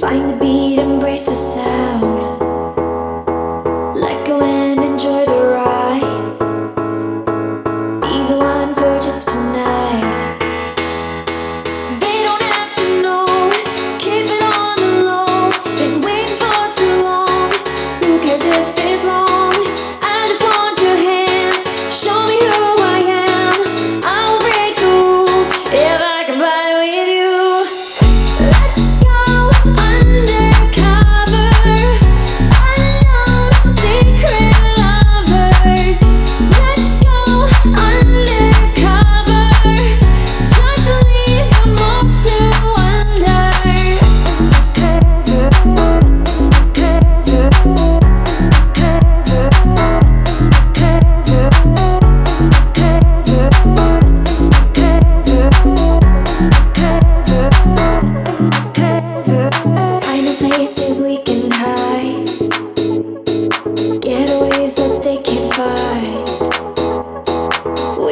Find the beat, embrace the sound.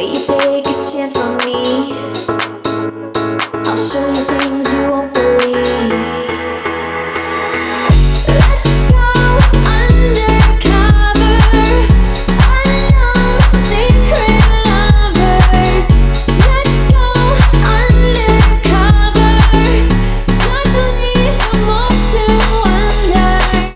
you take a chance.